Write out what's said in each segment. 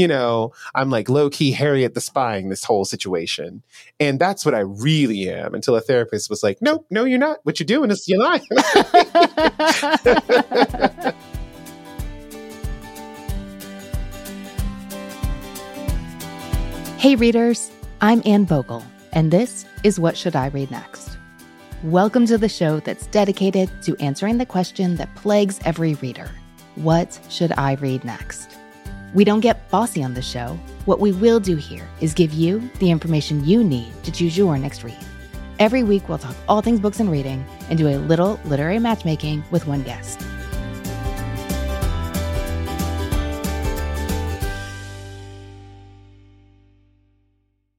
you know, I'm like low key Harriet the spying this whole situation. And that's what I really am until a therapist was like, nope, no, you're not. What you're doing is you're lying. hey, readers, I'm Anne Bogel, and this is What Should I Read Next? Welcome to the show that's dedicated to answering the question that plagues every reader What should I read next? We don't get bossy on the show. What we will do here is give you the information you need to choose your next read. Every week, we'll talk all things books and reading and do a little literary matchmaking with one guest.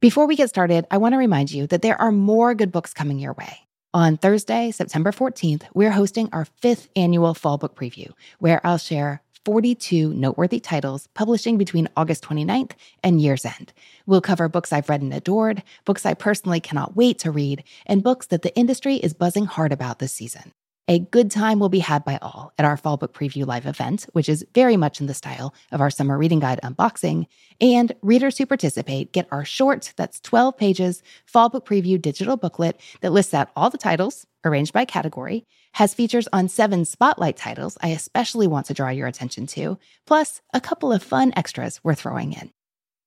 Before we get started, I want to remind you that there are more good books coming your way. On Thursday, September 14th, we're hosting our fifth annual Fall Book Preview, where I'll share 42 noteworthy titles publishing between August 29th and year's end. We'll cover books I've read and adored, books I personally cannot wait to read, and books that the industry is buzzing hard about this season. A good time will be had by all at our Fall Book Preview live event, which is very much in the style of our Summer Reading Guide unboxing. And readers who participate get our short, that's 12 pages, Fall Book Preview digital booklet that lists out all the titles, arranged by category, has features on seven spotlight titles I especially want to draw your attention to, plus a couple of fun extras we're throwing in.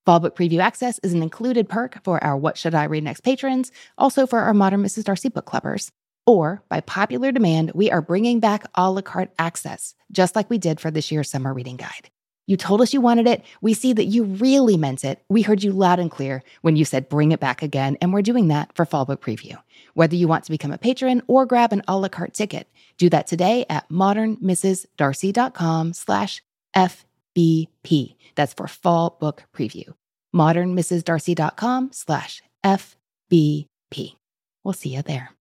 Fall Book Preview access is an included perk for our What Should I Read Next patrons, also for our Modern Mrs. Darcy book clubbers. Or, by popular demand, we are bringing back a la carte access, just like we did for this year's summer reading guide. You told us you wanted it. We see that you really meant it. We heard you loud and clear when you said bring it back again, and we're doing that for Fall Book Preview. Whether you want to become a patron or grab an a la carte ticket, do that today at modernmrsdarcy.com slash FBP. That's for Fall Book Preview. modernmrsdarcy.com slash FBP. We'll see you there.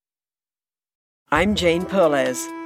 I'm Jane Perlez,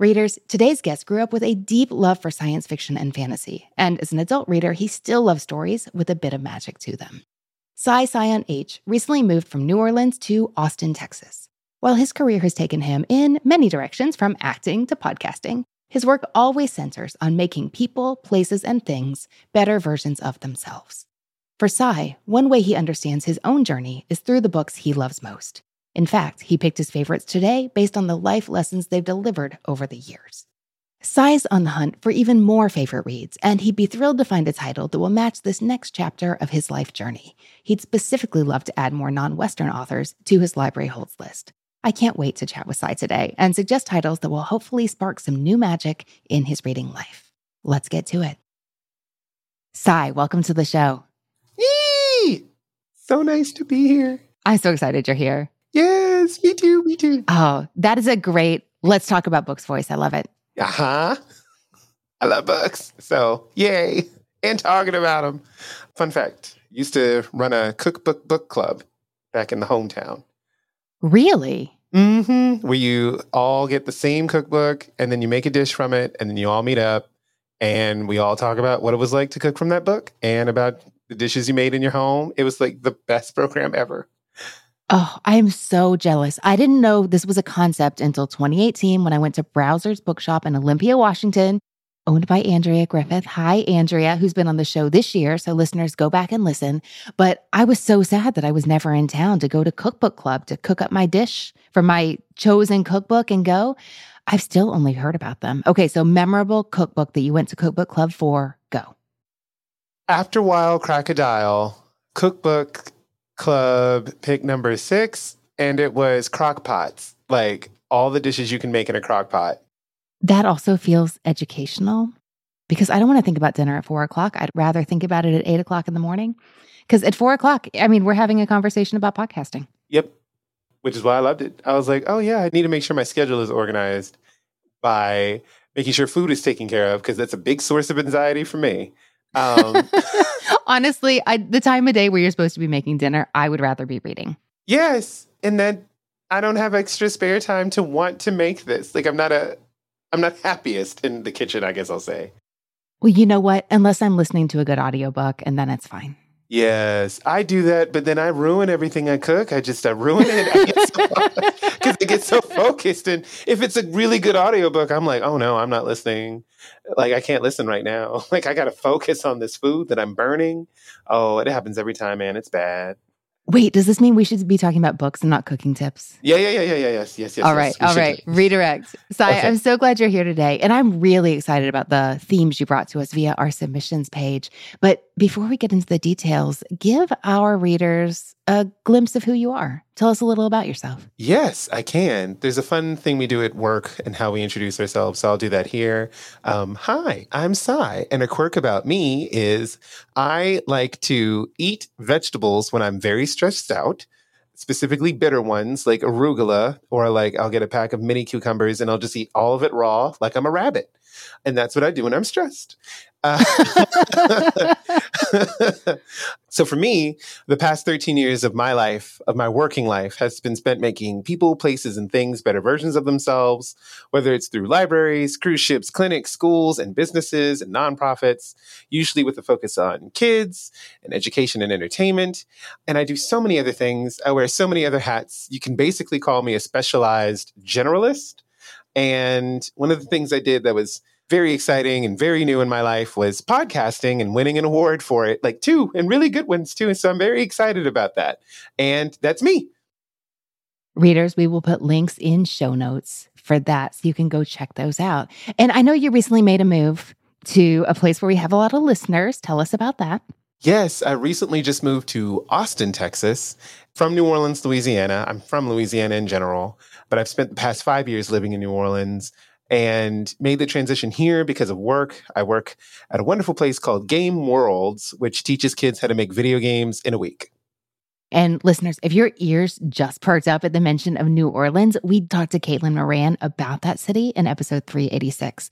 Readers, today's guest grew up with a deep love for science fiction and fantasy, and as an adult reader, he still loves stories with a bit of magic to them. Sai Sion H recently moved from New Orleans to Austin, Texas. While his career has taken him in many directions, from acting to podcasting, his work always centers on making people, places, and things better versions of themselves. For Sai, one way he understands his own journey is through the books he loves most. In fact, he picked his favorites today based on the life lessons they've delivered over the years. Sai's on the hunt for even more favorite reads, and he'd be thrilled to find a title that will match this next chapter of his life journey. He'd specifically love to add more non Western authors to his library holds list. I can't wait to chat with Sai today and suggest titles that will hopefully spark some new magic in his reading life. Let's get to it. Sai, welcome to the show. Yee! So nice to be here. I'm so excited you're here. Yes, me too, me too. Oh, that is a great let's talk about books voice. I love it. Uh huh. I love books. So, yay. And talking about them. Fun fact used to run a cookbook book club back in the hometown. Really? Mm hmm. Where you all get the same cookbook and then you make a dish from it and then you all meet up and we all talk about what it was like to cook from that book and about the dishes you made in your home. It was like the best program ever. Oh, I am so jealous. I didn't know this was a concept until 2018 when I went to Browser's Bookshop in Olympia, Washington, owned by Andrea Griffith. Hi, Andrea, who's been on the show this year. So listeners, go back and listen. But I was so sad that I was never in town to go to Cookbook Club to cook up my dish from my chosen cookbook and go. I've still only heard about them. Okay, so memorable cookbook that you went to Cookbook Club for, go. After While Crocodile, Cookbook Club pick number six, and it was crock pots. Like all the dishes you can make in a crock pot. That also feels educational because I don't want to think about dinner at four o'clock. I'd rather think about it at eight o'clock in the morning. Because at four o'clock, I mean, we're having a conversation about podcasting. Yep. Which is why I loved it. I was like, oh, yeah, I need to make sure my schedule is organized by making sure food is taken care of because that's a big source of anxiety for me. Um, Honestly, I, the time of day where you're supposed to be making dinner, I would rather be reading. yes. And then I don't have extra spare time to want to make this. Like, I'm not a. I'm not happiest in the kitchen, I guess I'll say. Well, you know what? Unless I'm listening to a good audiobook, and then it's fine. Yes, I do that, but then I ruin everything I cook. I just I ruin it because I, get so focused. And if it's a really good audiobook, I'm like, oh no, I'm not listening. Like I can't listen right now. Like I got to focus on this food that I'm burning. Oh, it happens every time, man. It's bad. Wait, does this mean we should be talking about books and not cooking tips? Yeah, yeah, yeah, yeah, yeah. Yes, yes, yes. All right, yes, all right. Redirect. Sai, Okay. I'm so glad you're here today. And I'm really excited about the themes you brought to us via our submissions page. But before we get into the details, give our readers a glimpse of who you are. Tell us a little about yourself. Yes, I can. There's a fun thing we do at work and how we introduce ourselves. So I'll do that here. Um, hi, I'm Sai, and a quirk about me is I like to eat vegetables when I'm very stressed out, specifically bitter ones like arugula, or like I'll get a pack of mini cucumbers and I'll just eat all of it raw like I'm a rabbit. And that's what I do when I'm stressed. Uh, so for me, the past 13 years of my life, of my working life, has been spent making people, places, and things better versions of themselves, whether it's through libraries, cruise ships, clinics, schools, and businesses and nonprofits, usually with a focus on kids and education and entertainment. And I do so many other things. I wear so many other hats. You can basically call me a specialized generalist. And one of the things I did that was very exciting and very new in my life was podcasting and winning an award for it, like two and really good ones too. So I'm very excited about that. And that's me. Readers, we will put links in show notes for that so you can go check those out. And I know you recently made a move to a place where we have a lot of listeners. Tell us about that. Yes, I recently just moved to Austin, Texas from New Orleans, Louisiana. I'm from Louisiana in general, but I've spent the past five years living in New Orleans and made the transition here because of work. I work at a wonderful place called Game Worlds, which teaches kids how to make video games in a week. And listeners, if your ears just perked up at the mention of New Orleans, we talked to Caitlin Moran about that city in episode 386.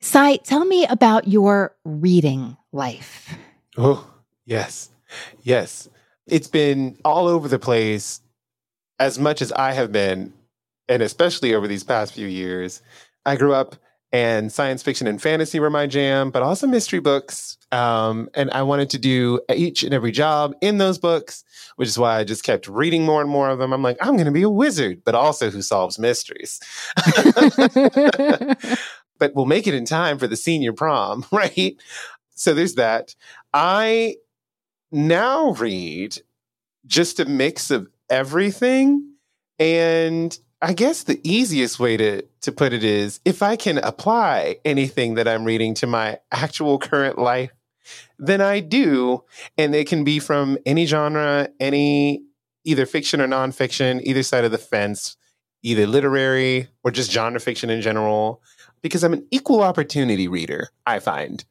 Sai, tell me about your reading life. Oh, yes. Yes. It's been all over the place as much as I have been, and especially over these past few years. I grew up and science fiction and fantasy were my jam, but also mystery books. Um, and I wanted to do each and every job in those books, which is why I just kept reading more and more of them. I'm like, I'm going to be a wizard, but also who solves mysteries. but we'll make it in time for the senior prom, right? So there's that. I now read just a mix of everything. And I guess the easiest way to, to put it is if I can apply anything that I'm reading to my actual current life, then I do. And it can be from any genre, any either fiction or nonfiction, either side of the fence, either literary or just genre fiction in general, because I'm an equal opportunity reader, I find.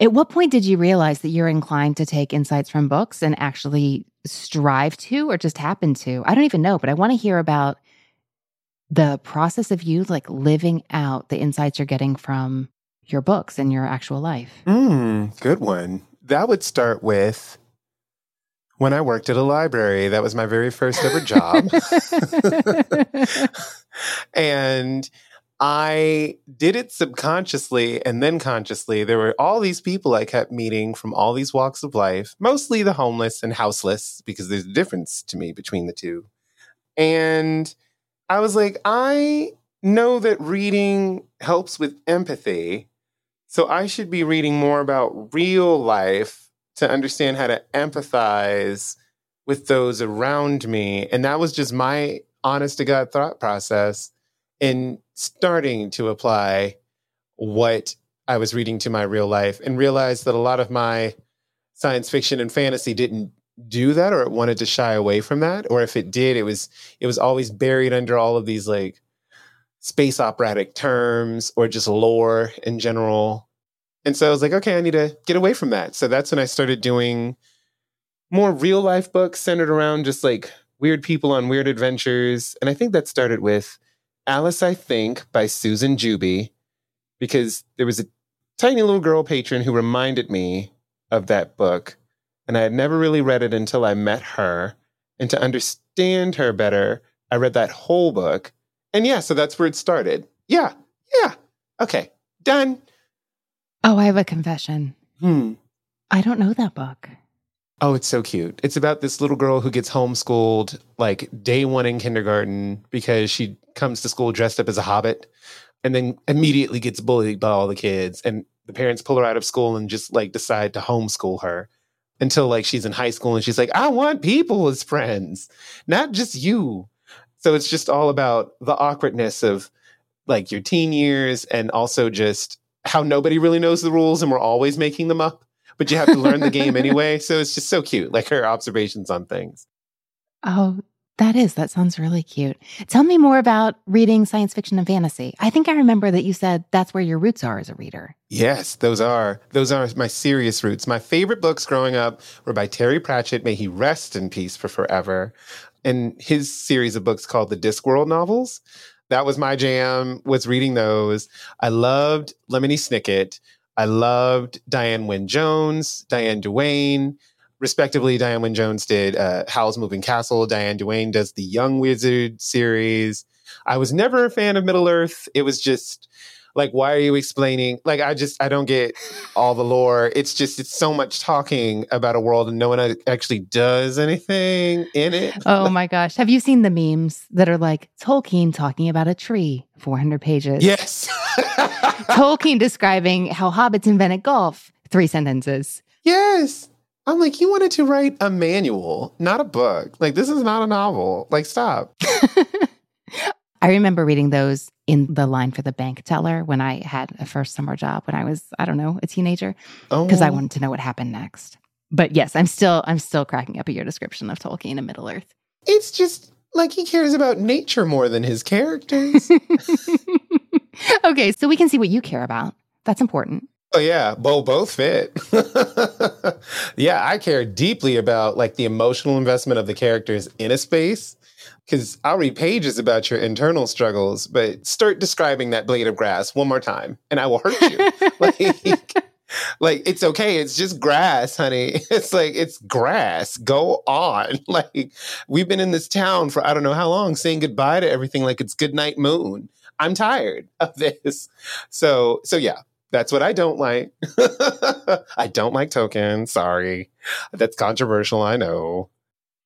At what point did you realize that you're inclined to take insights from books and actually strive to or just happen to? I don't even know, but I want to hear about the process of you like living out the insights you're getting from your books and your actual life. Mm, good one. That would start with when I worked at a library. That was my very first ever job. and I did it subconsciously and then consciously. There were all these people I kept meeting from all these walks of life, mostly the homeless and houseless, because there's a difference to me between the two. And I was like, I know that reading helps with empathy. So I should be reading more about real life to understand how to empathize with those around me. And that was just my honest to God thought process in starting to apply what I was reading to my real life and realized that a lot of my science fiction and fantasy didn't do that or it wanted to shy away from that? Or if it did it was it was always buried under all of these like space operatic terms or just lore in general. And so i was like okay i need to get away from that. So that's when i started doing more real life books centered around just like weird people on weird adventures. And i think that started with alice i think by susan juby because there was a tiny little girl patron who reminded me of that book and I had never really read it until I met her. And to understand her better, I read that whole book. And yeah, so that's where it started. Yeah, yeah. Okay, done. Oh, I have a confession. Hmm. I don't know that book. Oh, it's so cute. It's about this little girl who gets homeschooled like day one in kindergarten because she comes to school dressed up as a hobbit and then immediately gets bullied by all the kids. And the parents pull her out of school and just like decide to homeschool her until like she's in high school and she's like, I want people as friends, not just you. So it's just all about the awkwardness of like your teen years and also just how nobody really knows the rules and we're always making them up, but you have to learn the game anyway. So it's just so cute, like her observations on things. Oh, that is. That sounds really cute. Tell me more about reading science fiction and fantasy. I think I remember that you said that's where your roots are as a reader. Yes, those are. Those are my serious roots. My favorite books growing up were by Terry Pratchett. May he rest in peace for forever. And his series of books called the Discworld novels. That was my jam, was reading those. I loved Lemony Snicket. I loved Diane Wynne Jones, Diane Duane respectively, Diane Wynne Jones did uh, Howl's Moving Castle. Diane Duane does the Young Wizard series. I was never a fan of Middle Earth. It was just like, why are you explaining? Like, I just, I don't get all the lore. It's just, it's so much talking about a world and no one actually does anything in it. Oh my gosh. Have you seen the memes that are like Tolkien talking about a tree, 400 pages? Yes. Tolkien describing how hobbits invented golf, three sentences. Yes. I'm like, you wanted to write a manual, not a book. Like, this is not a novel. Like, stop. I remember reading those in the line for the bank teller when I had a first summer job when I was, I don't know, a teenager, Oh. because oh. I wanted to know what happened next. But yes, I'm still, I'm still cracking up at your description of Tolkien and Middle Earth. It's just like he cares about nature more than his characters. okay, so we can see what you care about. That's important. Oh yeah, both both fit. yeah, I care deeply about like the emotional investment of the characters in a space because I'll read pages about your internal struggles, but start describing that blade of grass one more time, and I will hurt you. like, like it's okay, it's just grass, honey. It's like it's grass. Go on. Like we've been in this town for I don't know how long, saying goodbye to everything like it's good night moon. I'm tired of this. So so yeah, that's what I don't like. I don't like Tolkien. Sorry. That's controversial. I know.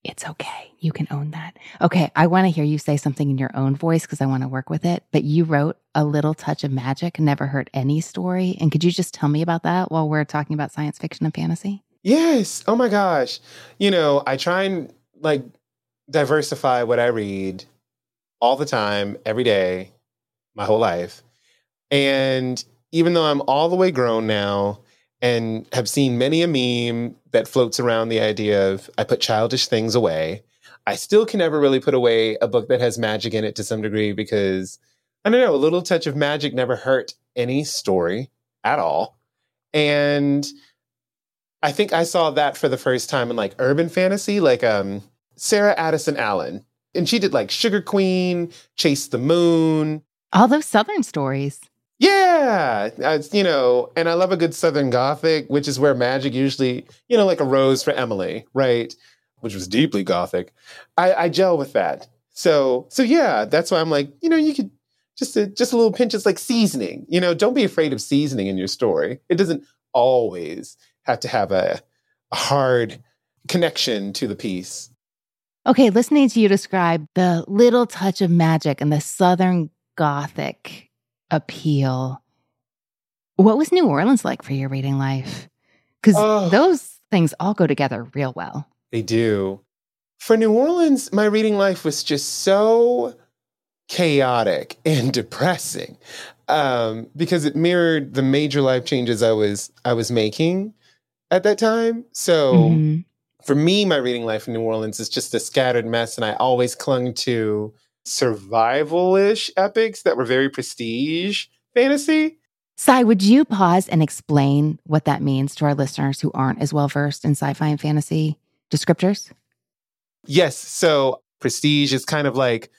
It's okay. You can own that. Okay. I want to hear you say something in your own voice because I want to work with it. But you wrote A Little Touch of Magic, Never Heard Any Story. And could you just tell me about that while we're talking about science fiction and fantasy? Yes. Oh my gosh. You know, I try and like diversify what I read all the time, every day, my whole life. And even though I'm all the way grown now and have seen many a meme that floats around the idea of I put childish things away, I still can never really put away a book that has magic in it to some degree because I don't know, a little touch of magic never hurt any story at all. And I think I saw that for the first time in like urban fantasy, like um Sarah Addison Allen. And she did like Sugar Queen, Chase the Moon. All those Southern stories. Yeah, you know, and I love a good Southern Gothic, which is where magic usually, you know, like a rose for Emily, right? Which was deeply Gothic. I, I gel with that. So, so yeah, that's why I'm like, you know, you could just a just a little pinch. It's like seasoning. You know, don't be afraid of seasoning in your story. It doesn't always have to have a, a hard connection to the piece. Okay, listening to you describe the little touch of magic and the Southern Gothic appeal, what was New Orleans like for your reading life? Because oh, those things all go together real well. They do. For New Orleans, my reading life was just so chaotic and depressing um, because it mirrored the major life changes I was I was making at that time. So mm-hmm. for me, my reading life in New Orleans is just a scattered mess, and I always clung to survival-ish epics that were very prestige fantasy. Sai, would you pause and explain what that means to our listeners who aren't as well versed in sci-fi and fantasy descriptors? Yes. So prestige is kind of like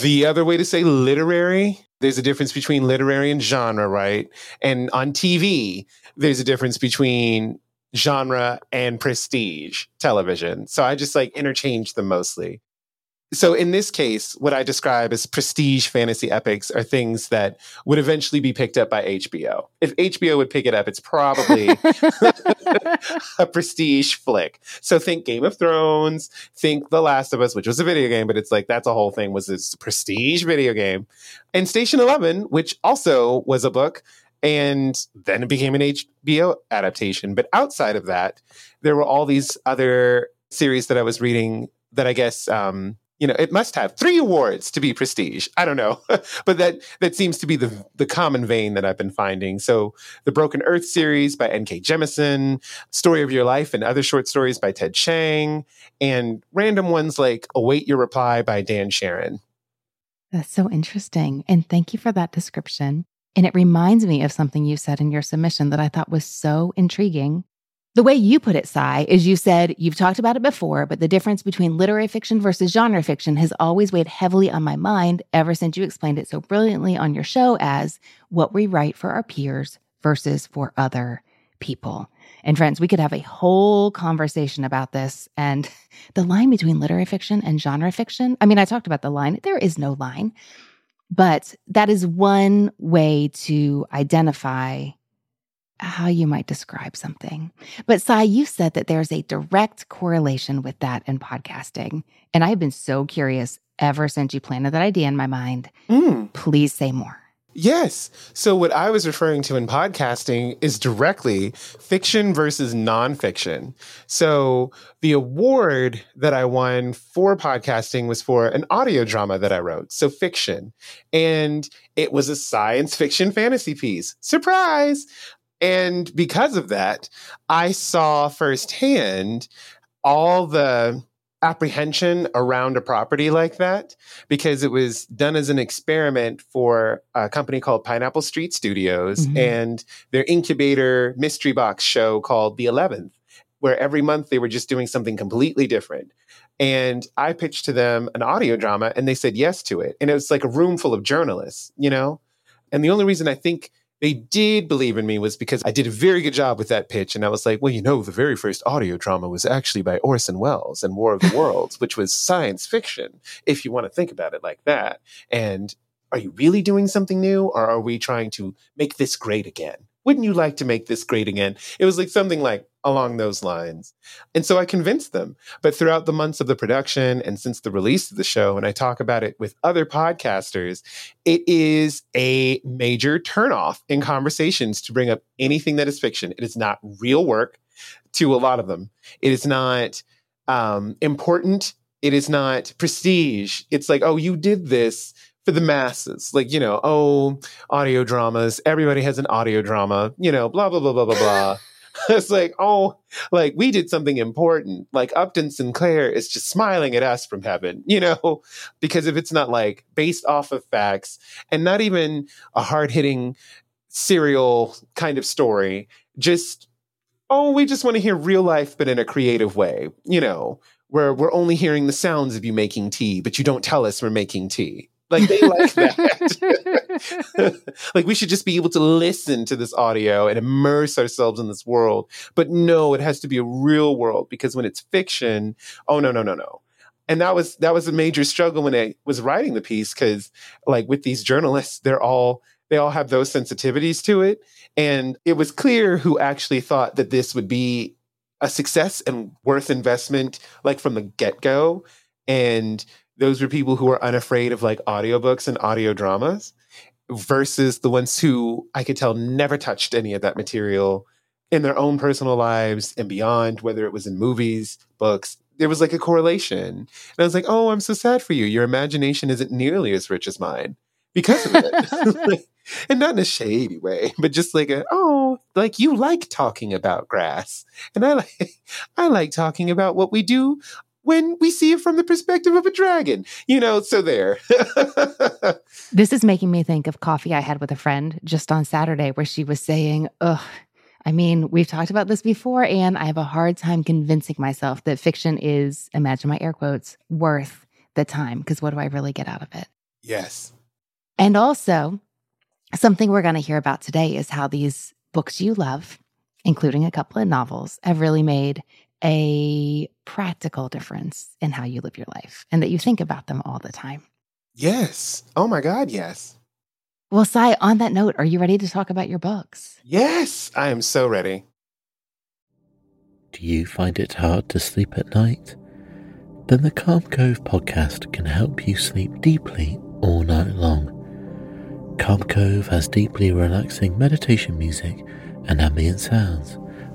the other way to say literary. There's a difference between literary and genre, right? And on TV, there's a difference between genre and prestige television. So I just like interchange them mostly. So in this case, what I describe as prestige fantasy epics are things that would eventually be picked up by HBO. If HBO would pick it up, it's probably a prestige flick. So think Game of Thrones, think The Last of Us, which was a video game, but it's like that's a whole thing was this prestige video game. And Station 11, which also was a book, and then it became an HBO adaptation. But outside of that, there were all these other series that I was reading that I guess um, you know it must have three awards to be prestige. I don't know. But that that seems to be the the common vein that i've been finding. So the broken earth series by nk jemisin story of your life and other short stories by ted chiang and random ones like await your reply by dan chaon. That's so interesting and thank you for that description. And it reminds me of something you said in your submission that i thought was so intriguing the way you put it, Sai, is you said you've talked about it before, but the difference between literary fiction versus genre fiction has always weighed heavily on my mind ever since you explained it so brilliantly on your show as what we write for our peers versus for other people. And friends, we could have a whole conversation about this and the line between literary fiction and genre fiction. I mean, I talked about the line, there is no line, but that is one way to identify how you might describe something. But Sai, you said that there's a direct correlation with that in podcasting. And I've been so curious ever since you planted that idea in my mind. Mm. Please say more. Yes. So, what I was referring to in podcasting is directly fiction versus nonfiction. So, the award that I won for podcasting was for an audio drama that I wrote. So, fiction. And it was a science fiction fantasy piece. Surprise. And because of that, I saw firsthand all the apprehension around a property like that because it was done as an experiment for a company called Pineapple Street Studios mm-hmm. and their incubator mystery box show called The 11th, where every month they were just doing something completely different. And I pitched to them an audio drama and they said yes to it. And it was like a room full of journalists, you know? And the only reason I think they did believe in me was because I did a very good job with that pitch. And I was like, well, you know, the very first audio drama was actually by Orson Welles and War of the Worlds, which was science fiction, if you want to think about it like that. And are you really doing something new or are we trying to make this great again? Wouldn't you like to make this great again? It was like something like along those lines. And so I convinced them. But throughout the months of the production and since the release of the show, and I talk about it with other podcasters, it is a major turnoff in conversations to bring up anything that is fiction. It is not real work to a lot of them. It is not um, important. It is not prestige. It's like, oh, you did this for the masses. Like, you know, oh, audio dramas. Everybody has an audio drama, you know, blah, blah, blah, blah, blah, blah. it's like, oh, like we did something important. Like Upton Sinclair is just smiling at us from heaven, you know, because if it's not like based off of facts and not even a hard hitting serial kind of story, just, oh, we just want to hear real life, but in a creative way, you know, where we're only hearing the sounds of you making tea, but you don't tell us we're making tea. Like they like that. like we should just be able to listen to this audio and immerse ourselves in this world. But no, it has to be a real world because when it's fiction, oh no, no, no, no. and that was that was a major struggle when I was writing the piece because like with these journalists, they're all they all have those sensitivities to it. And it was clear who actually thought that this would be a success and worth investment, like from the get go. And those were people who were unafraid of like audiobooks and audio dramas versus the ones who I could tell never touched any of that material in their own personal lives and beyond, whether it was in movies, books. There was like a correlation. And I was like, oh, I'm so sad for you. Your imagination isn't nearly as rich as mine because of it. and not in a shady way, but just like a oh, like you like talking about grass, and I like I like talking about what we do when we see it from the perspective of a dragon. You know, so there. this is making me think of coffee I had with a friend just on Saturday, where she was saying, "Ugh." I mean, we've talked about this before, and I have a hard time convincing myself that fiction is, imagine my air quotes, worth the time. Because what do I really get out of it? Yes. And also, something we're going to hear about today is how these books you love, including a couple of novels, have really made a practical difference in how you live your life and that you think about them all the time. Yes. Oh my God, yes. Well, Sai, on that note, are you ready to talk about your books? Yes, I am so ready. Do you find it hard to sleep at night? Then the Calm Cove podcast can help you sleep deeply all night long. Calm Cove has deeply relaxing meditation music and ambient sounds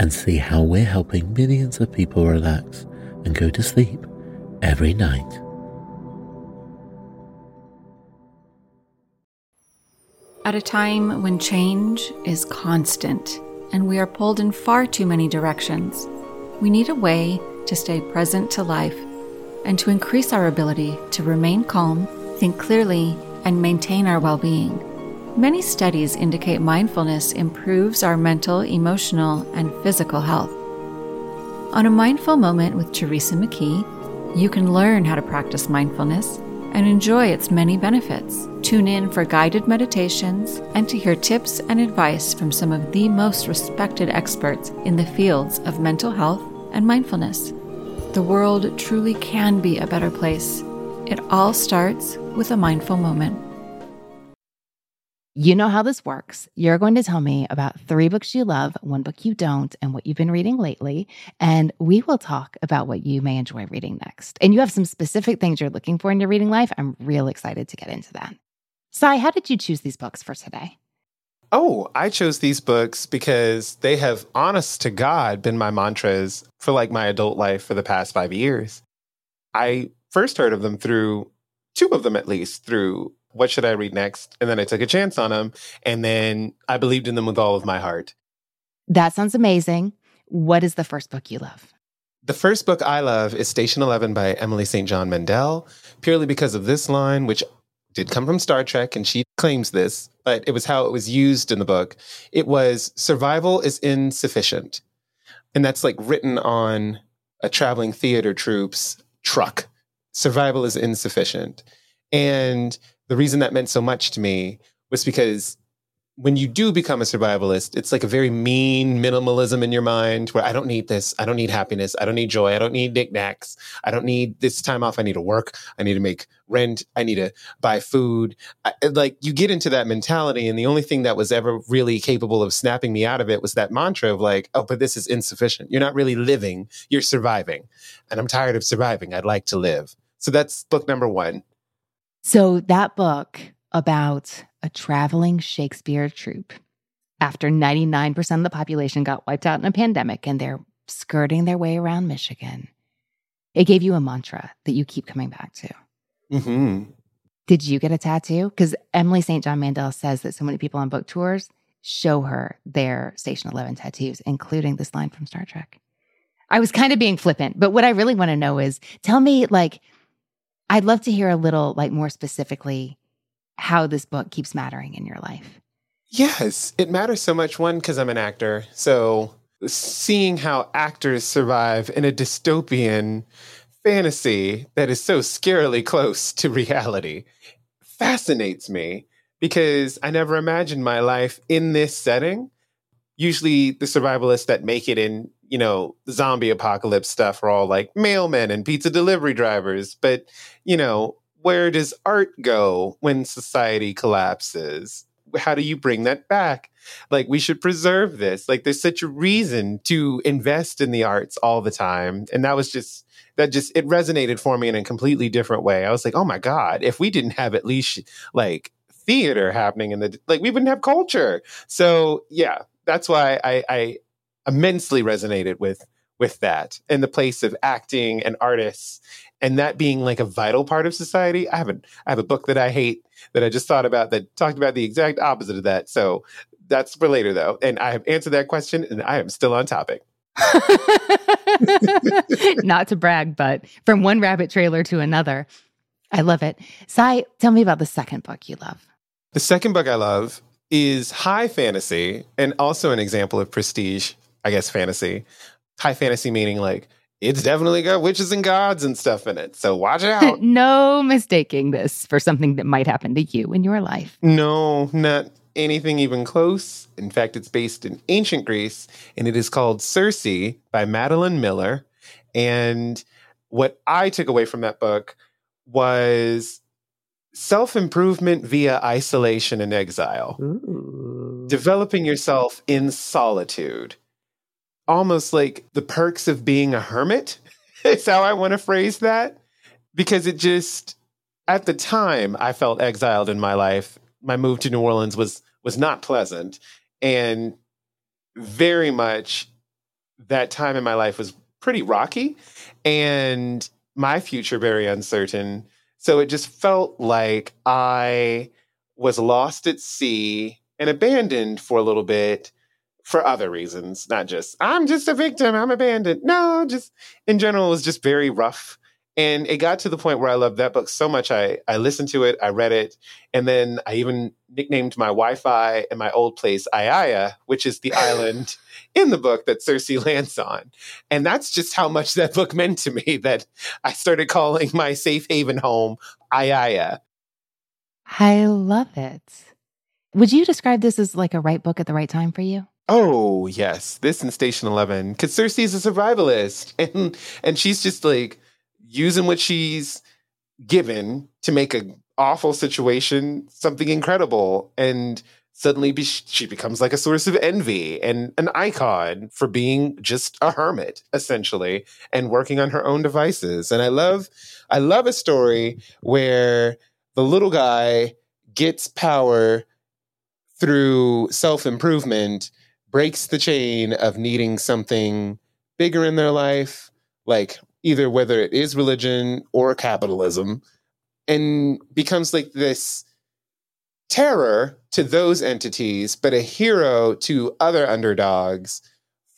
and see how we're helping millions of people relax and go to sleep every night. At a time when change is constant and we are pulled in far too many directions, we need a way to stay present to life and to increase our ability to remain calm, think clearly, and maintain our well being. Many studies indicate mindfulness improves our mental, emotional, and physical health. On a mindful moment with Teresa McKee, you can learn how to practice mindfulness and enjoy its many benefits. Tune in for guided meditations and to hear tips and advice from some of the most respected experts in the fields of mental health and mindfulness. The world truly can be a better place. It all starts with a mindful moment. You know how this works. You're going to tell me about three books you love, one book you don't, and what you've been reading lately. And we will talk about what you may enjoy reading next. And you have some specific things you're looking for in your reading life. I'm real excited to get into that. Sai, how did you choose these books for today? Oh, I chose these books because they have, honest to God, been my mantras for like my adult life for the past five years. I first heard of them through two of them at least through what should I read next? And then I took a chance on them. And then I believed in them with all of my heart. That sounds amazing. What is the first book you love? The first book I love is Station 11 by Emily St. John Mandel, purely because of this line, which did come from Star Trek, and she claims this, but it was how it was used in the book. It was survival is insufficient. And that's like written on a traveling theater troupe's truck. Survival is insufficient. And the reason that meant so much to me was because when you do become a survivalist, it's like a very mean minimalism in your mind where I don't need this. I don't need happiness. I don't need joy. I don't need knickknacks. I don't need this time off. I need to work. I need to make rent. I need to buy food. I, like you get into that mentality. And the only thing that was ever really capable of snapping me out of it was that mantra of like, oh, but this is insufficient. You're not really living. You're surviving. And I'm tired of surviving. I'd like to live. So that's book number one. So, that book about a traveling Shakespeare troupe, after 99% of the population got wiped out in a pandemic and they're skirting their way around Michigan, it gave you a mantra that you keep coming back to. Mm-hmm. Did you get a tattoo? Because Emily St. John Mandel says that so many people on book tours show her their Station 11 tattoos, including this line from Star Trek. I was kind of being flippant, but what I really want to know is tell me, like, I'd love to hear a little, like more specifically, how this book keeps mattering in your life. Yes, it matters so much. One, because I'm an actor. So seeing how actors survive in a dystopian fantasy that is so scarily close to reality fascinates me because I never imagined my life in this setting. Usually, the survivalists that make it in, you know, zombie apocalypse stuff are all like mailmen and pizza delivery drivers. But, you know, where does art go when society collapses? How do you bring that back? Like, we should preserve this. Like, there's such a reason to invest in the arts all the time. And that was just, that just, it resonated for me in a completely different way. I was like, oh my God, if we didn't have at least like theater happening in the, like, we wouldn't have culture. So, yeah, that's why I, I immensely resonated with with that in the place of acting and artists and that being like a vital part of society. I haven't I have a book that i hate that i just thought about that talked about the exact opposite of that. So that's for later though. And i have answered that question and i am still on topic. Not to brag but from one rabbit trailer to another. I love it. Sai tell me about the second book you love. The second book i love is high fantasy and also an example of prestige, I guess, fantasy. High fantasy meaning like it's definitely got witches and gods and stuff in it. So watch out. no mistaking this for something that might happen to you in your life. No, not anything even close. In fact, it's based in ancient Greece and it is called Circe by Madeline Miller. And what I took away from that book was self improvement via isolation and exile, Ooh. developing yourself in solitude, almost like the perks of being a hermit. is how I want to phrase that. Because it just, at the time, I felt exiled in my life. My move to New Orleans was was not pleasant, and very much that time in my life was pretty rocky, and my future very uncertain so it just felt like I was lost at sea and abandoned for a little bit for other reasons, not just I'm just a victim, I'm abandoned. No, just in general, it was just very rough. And it got to the point where I loved that book so much. I, I listened to it, I read it, and then I even nicknamed my Wi Fi in my old place Aiaia, which is the island in the book that Circe lands on. And that's just how much that book meant to me that I started calling my safe haven home Aiaia. I love it. Would you describe this as like a right book at the right time for you? Oh, yes. This in Station 11. Because Circe is a survivalist. And, and she's just like using what she's given to make an awful situation something incredible. And suddenly be, she becomes like a source of envy and an icon for being just a hermit essentially and working on her own devices and i love i love a story where the little guy gets power through self-improvement breaks the chain of needing something bigger in their life like either whether it is religion or capitalism and becomes like this terror to those entities, but a hero to other underdogs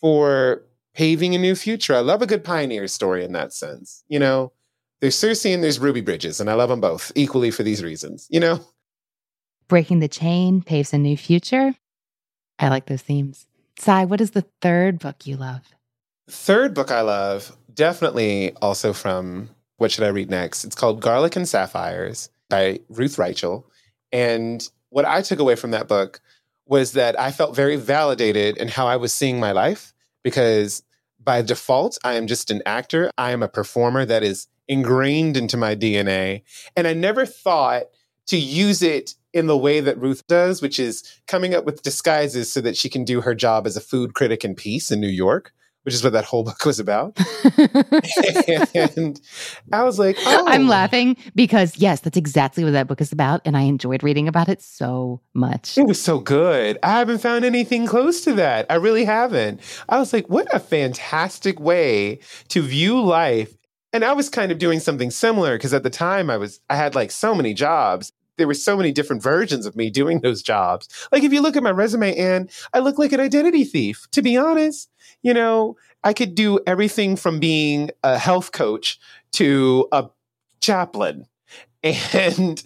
for paving a new future. I love a good pioneer story in that sense. You know, there's Circe and there's Ruby Bridges, and I love them both equally for these reasons, you know? Breaking the chain paves a new future. I like those themes. Sai, what is the third book you love? Third book I love, definitely also from What Should I Read Next? It's called Garlic and Sapphires by Ruth Reichl. And what I took away from that book was that I felt very validated in how I was seeing my life because by default, I am just an actor. I am a performer that is ingrained into my DNA. And I never thought to use it in the way that Ruth does, which is coming up with disguises so that she can do her job as a food critic in peace in New York which is what that whole book was about. and I was like, oh. I'm laughing because, yes, that's exactly what that book is about. And I enjoyed reading about it so much. It was so good. I haven't found anything close to that. I really haven't. I was like, what a fantastic way to view life. And I was kind of doing something similar because at the time I was, I had like so many jobs there were so many different versions of me doing those jobs. Like if you look at my resume, and I look like an identity thief, to be honest you know, I could do everything from being a health coach to a chaplain. And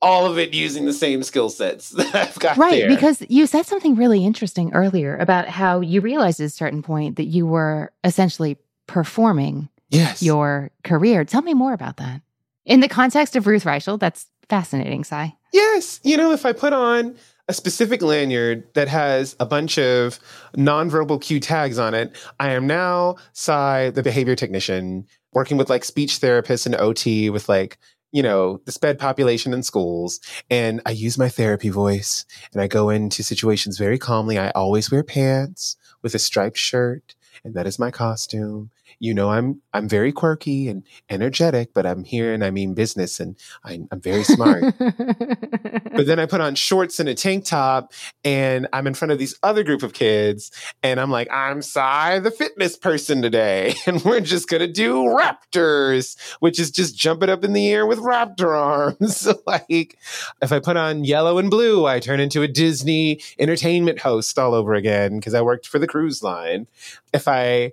all of it using the same skill sets that I've got right, there. because you said something really interesting earlier about how you realized at a certain point that you were essentially performing yes. your career. Tell me more about that. In the context of Ruth Reichl, that's fascinating, Sai. Yes. You know, if I put on a specific lanyard that has a bunch of nonverbal cue tags on it, I am now Sai, the behavior technician, working with like speech therapists and OT with like you know, the sped population in schools. And I use my therapy voice and I go into situations very calmly. I always wear pants with a striped shirt and that is my costume. You know, I'm I'm very quirky and energetic, but I'm here and I mean business and I'm, I'm very smart. but then I put on shorts and a tank top and I'm in front of these other group of kids and I'm like, I'm Sai, the fitness person today. And we're just gonna do raptors, which is just jumping up in the air with raptor arms. like if I put on yellow and blue, I turn into a Disney entertainment host all over again because I worked for the cruise line. If I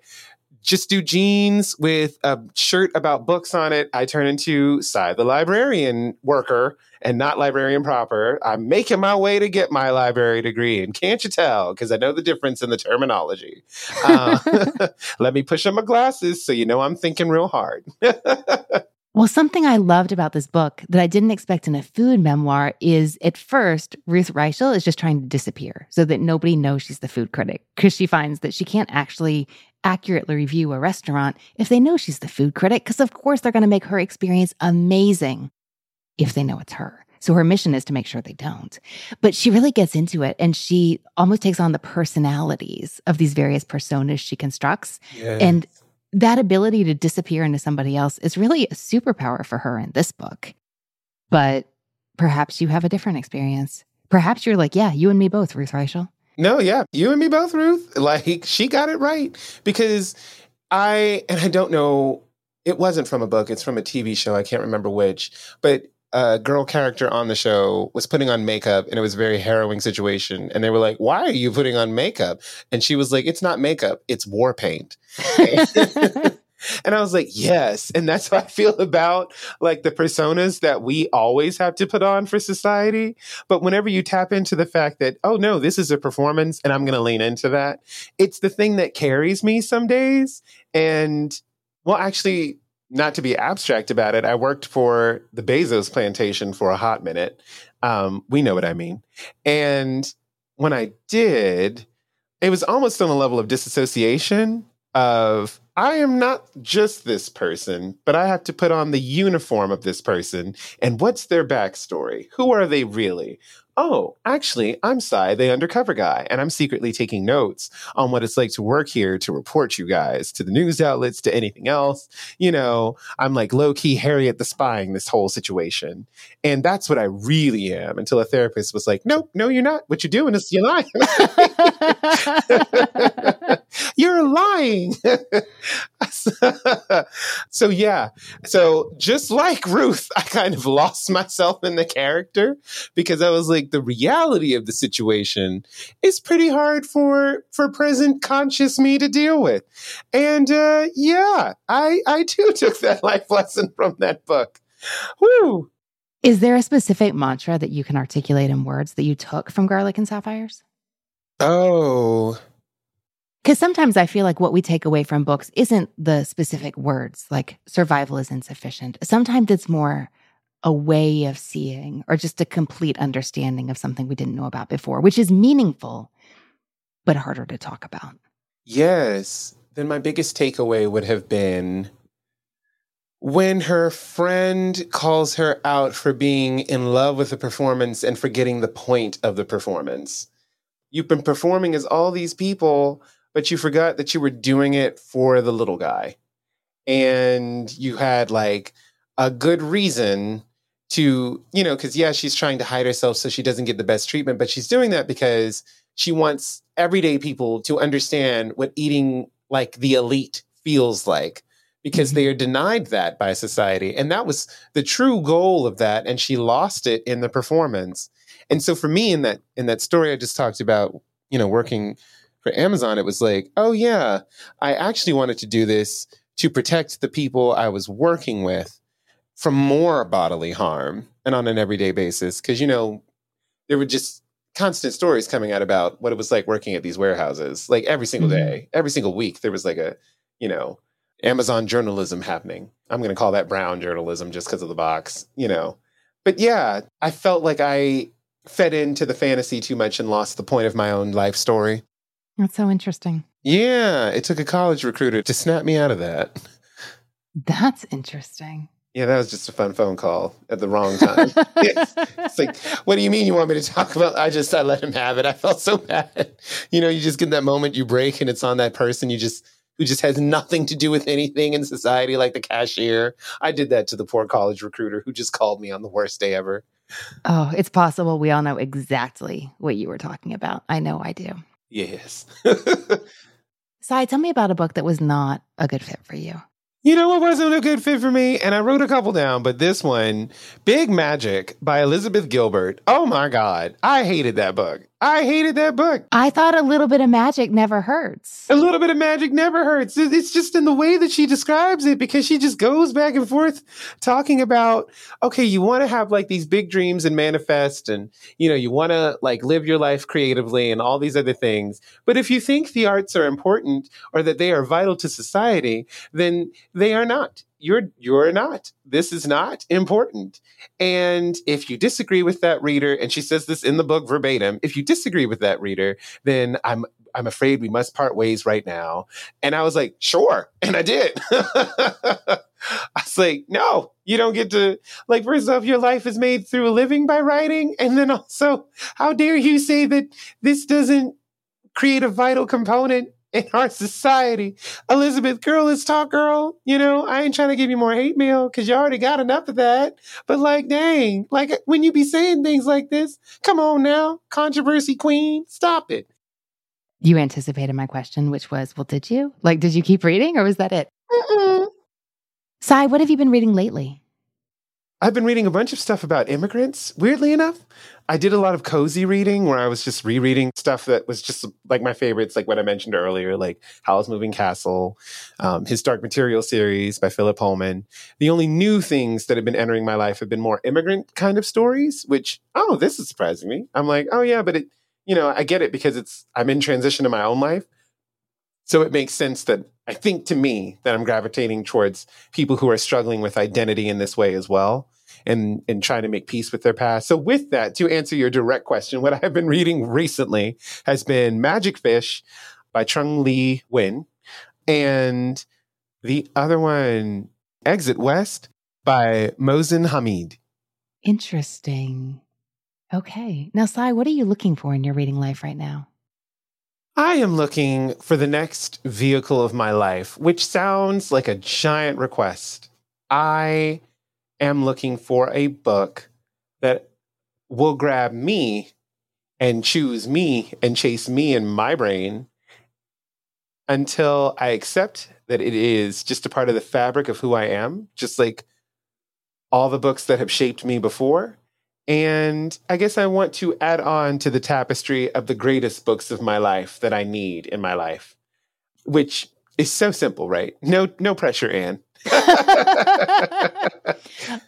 just do jeans with a shirt about books on it, I turn into Sai the librarian worker and not librarian proper. I'm making my way to get my library degree. And can't you tell? Because I know the difference in the terminology. Uh, let me push on my glasses so you know I'm thinking real hard. Well, something I loved about this book that I didn't expect in a food memoir is at first, Ruth Reichl is just trying to disappear so that nobody knows she's the food critic because she finds that she can't actually accurately review a restaurant if they know she's the food critic, because of course they're going to make her experience amazing if they know it's her. So her mission is to make sure they don't. But she really gets into it and she almost takes on the personalities of these various personas she constructs. Yes. And that ability to disappear into somebody else is really a superpower for her in this book. But perhaps you have a different experience. Perhaps you're like, yeah, you and me both, Ruth Reichl. No, yeah, you and me both, Ruth. Like she got it right because I and I don't know. It wasn't from a book. It's from a TV show. I can't remember which, but a girl character on the show was putting on makeup and it was a very harrowing situation. And they were like, Why are you putting on makeup? And she was like, It's not makeup, it's war paint. and I was like, Yes. And that's how I feel about like the personas that we always have to put on for society. But whenever you tap into the fact that, oh no, this is a performance and I'm going to lean into that, it's the thing that carries me some days. And well, actually, not to be abstract about it, I worked for the Bezos plantation for a hot minute. Um, we know what I mean. And when I did, it was almost on a level of disassociation of I am not just this person, but I have to put on the uniform of this person. And what's their backstory? Who are they really? oh, actually, I'm Sai, the undercover guy, and I'm secretly taking notes on what it's like to work here to report you guys to the news outlets, to anything else. You know, I'm like low key Harriet the spying this whole situation. And that's what I really am until a therapist was like, nope, no, you're not. What you're doing is you're lying. you're lying. so, yeah. So, just like Ruth, I kind of lost myself in the character because I was like, the reality of the situation is pretty hard for for present conscious me to deal with. And uh, yeah, I I too took that life lesson from that book. Woo. Is there a specific mantra that you can articulate in words that you took from Garlic and Sapphires? Oh. Because sometimes I feel like what we take away from books isn't the specific words, like survival is insufficient. Sometimes it's more a way of seeing or just a complete understanding of something we didn't know about before, which is meaningful, but harder to talk about. Yes. Then my biggest takeaway would have been when her friend calls her out for being in love with the performance and forgetting the point of the performance. You've been performing as all these people, but you forgot that you were doing it for the little guy. And you had like a good reason to, you know, because yeah, she's trying to hide herself so she doesn't get the best treatment, but she's doing that because she wants everyday people to understand what eating like the elite feels like because mm-hmm. they are denied that by society. And that was the true goal of that. And she lost it in the performance. And so for me in that in that story I just talked about, you know, working for Amazon, it was like, oh yeah, I actually wanted to do this to protect the people I was working with from more bodily harm and on an everyday basis. Cause, you know, there were just constant stories coming out about what it was like working at these warehouses. Like every single Mhm. day, every single week, there was like a, you know, Amazon journalism happening. I'm going to call that brown journalism just because of the box, you know. But yeah, I felt like I fed into the fantasy too much and lost the point of my own life story. That's so interesting. Yeah, it took a college recruiter to snap me out of that. That's interesting. Yeah, that was just a fun phone call at the wrong time. It's- it's like, what do you mean you want me to talk about? I just, I let him have it. I felt so bad. You know, you just get that moment you break and it's on that person you just, who just has nothing to do with anything in society, like the cashier. I did that to the poor college recruiter who just called me on the worst day ever. oh, it's possible we all know exactly what you were talking about. I know I do. Yes. Sai, tell me about a book that was not a good fit for you. You know what wasn't a good fit for me? And I wrote a couple down, but this one, Big Magic by Elizabeth Gilbert. Oh my God. I hated that book. I hated that book. I thought a little bit of magic never hurts. A little bit of magic never hurts. It's just in the way that she describes it because she just goes back and forth talking about, okay, you want to have like these big dreams and manifest and, you know, you want to like live your life creatively and all these other things. But if you think the arts are important or that they are vital to society, then they are not. You're you're not. This is not important. And if you disagree with that reader, and she says this in the book verbatim, if you disagree with that reader, then I'm I'm afraid we must part ways right now. And I was like, sure. And I did. I was like, no, you don't get to, like, first off, your life is made through a living by writing. And then also, how dare you say that this doesn't create a vital component in our society? Elizabeth, girl, let's talk, girl. You know, I ain't trying to give you more hate mail because you already got enough of that. But like, dang, like when you be saying things like this, come on now, controversy queen, stop it. You anticipated my question, which was, well, did you? Like, did you keep reading or was that it? Mm-mm. Sai, what have you been reading lately? I've been reading a bunch of stuff about immigrants. Weirdly enough, I did a lot of cozy reading where I was just rereading stuff that was just like my favorites, like what I mentioned earlier, like Howl's Moving Castle, um, his Dark Material series by Philip Pullman. The only new things that have been entering my life have been more immigrant kind of stories, which, oh, this is surprising me. I'm like, oh, yeah, but it, you know, I get it because it's, I'm in transition in my own life. So it makes sense that I think to me that I'm gravitating towards people who are struggling with identity in this way as well and and trying to make peace with their past. So with that, to answer your direct question, what I've been reading recently has been Magic Fish by Trung Le Nguyen and the other one Exit West by Mohsin Hamid. Interesting. Okay. Now, Sai, what are you looking for in your reading life right now? I am looking for the next vehicle of my life, which sounds like a giant request. I am looking for a book that will grab me and choose me and chase me in my brain until I accept that it is just a part of the fabric of who I am, just like all the books that have shaped me before. And I guess I want to add on to the tapestry of the greatest books of my life that I need in my life, which is so simple, right? No, no pressure, Anne.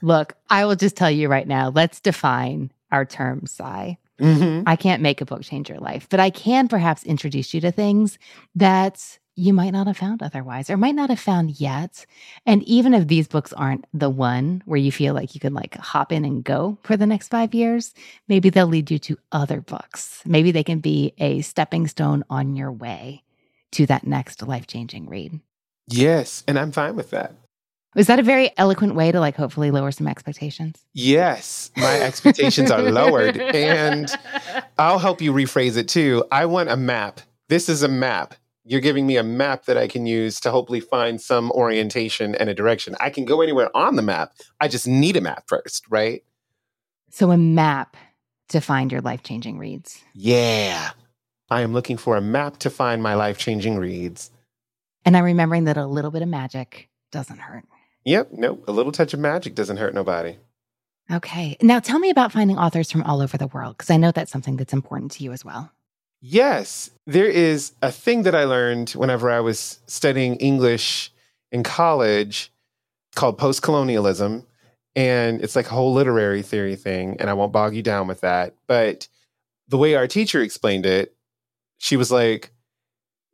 Look, I will just tell you right now, let's define our term, Sai. Mhm. I can't make a book change your life, but I can perhaps introduce you to things that you might not have found otherwise or might not have found yet. And even if these books aren't the one where you feel like you can like hop in and go for the next five years, maybe they'll lead you to other books. Maybe they can be a stepping stone on your way to that next life changing read. Yes, and I'm fine with that. Was that a very eloquent way to like hopefully lower some expectations? Yes, my expectations are lowered. And I'll help you rephrase it too. I want a map. This is a map. You're giving me a map that I can use to hopefully find some orientation and a direction. I can go anywhere on the map. I just need a map first, right? So, a map to find your life changing reads. Yeah. I am looking for a map to find my life changing reads. And I'm remembering that a little bit of magic doesn't hurt. Yep, nope. A little touch of magic doesn't hurt nobody. Okay. Now tell me about finding authors from all over the world, because I know that's something that's important to you as well. Yes, there is a thing that I learned whenever I was studying English in college called post colonialism. And it's like a whole literary theory thing. And I won't bog you down with that. But the way our teacher explained it, she was like,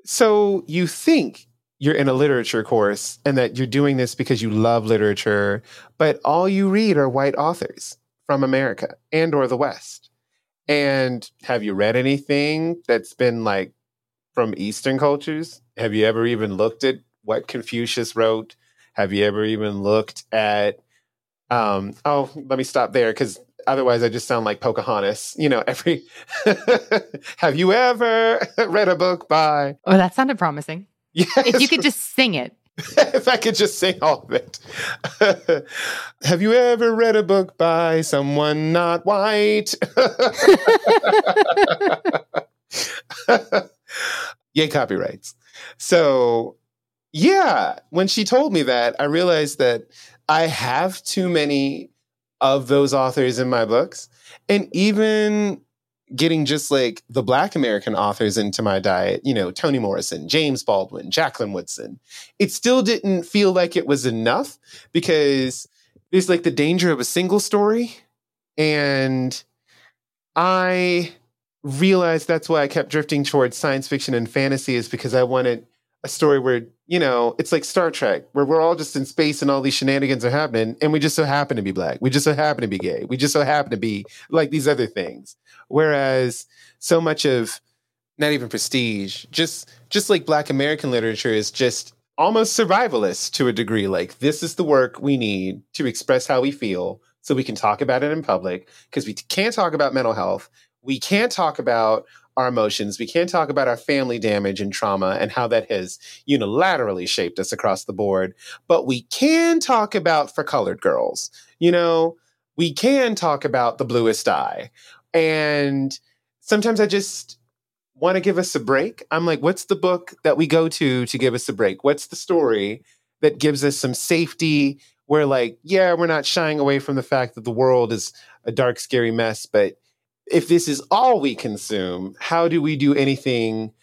So you think you're in a literature course and that you're doing this because you love literature, but all you read are white authors from America and or the West. And have you read anything that's been like from Eastern cultures? Have you ever even looked at what Confucius wrote? Have you ever even looked at um oh, let me stop there cuz otherwise I just sound like Pocahontas. You know, every Have you ever read a book by Oh, that sounded promising. Yes. If you could just sing it. if I could just sing all of it. Have you ever read a book by someone not white? Yay, copyrights. So, yeah, when she told me that, I realized that I have too many of those authors in my books. And even getting just like the Black American authors into my diet, you know, Toni Morrison, James Baldwin, Jacqueline Woodson, it still didn't feel like it was enough because there's like the danger of a single story. And I realized that's why I kept drifting towards science fiction and fantasy, is because I wanted a story where, you know, it's like Star Trek, where we're all just in space and all these shenanigans are happening, and we just so happen to be black. We just so happen to be gay. We just so happen to be like these other things. Whereas so much of not even prestige, just just like black American literature is just almost survivalist to a degree. Like this is the work we need to express how we feel so we can talk about it in public because we can't talk about mental health. We can't talk about our emotions. We can't talk about our family damage and trauma and how that has unilaterally shaped us across the board. But we can talk about for colored girls. You know, we can talk about the bluest eye. And sometimes I just want to give us a break. I'm like, what's the book that we go to to give us a break? What's the story that gives us some safety? Where, like, yeah, we're not shying away from the fact that the world is a dark, scary mess, but if this is all we consume, how do we do anything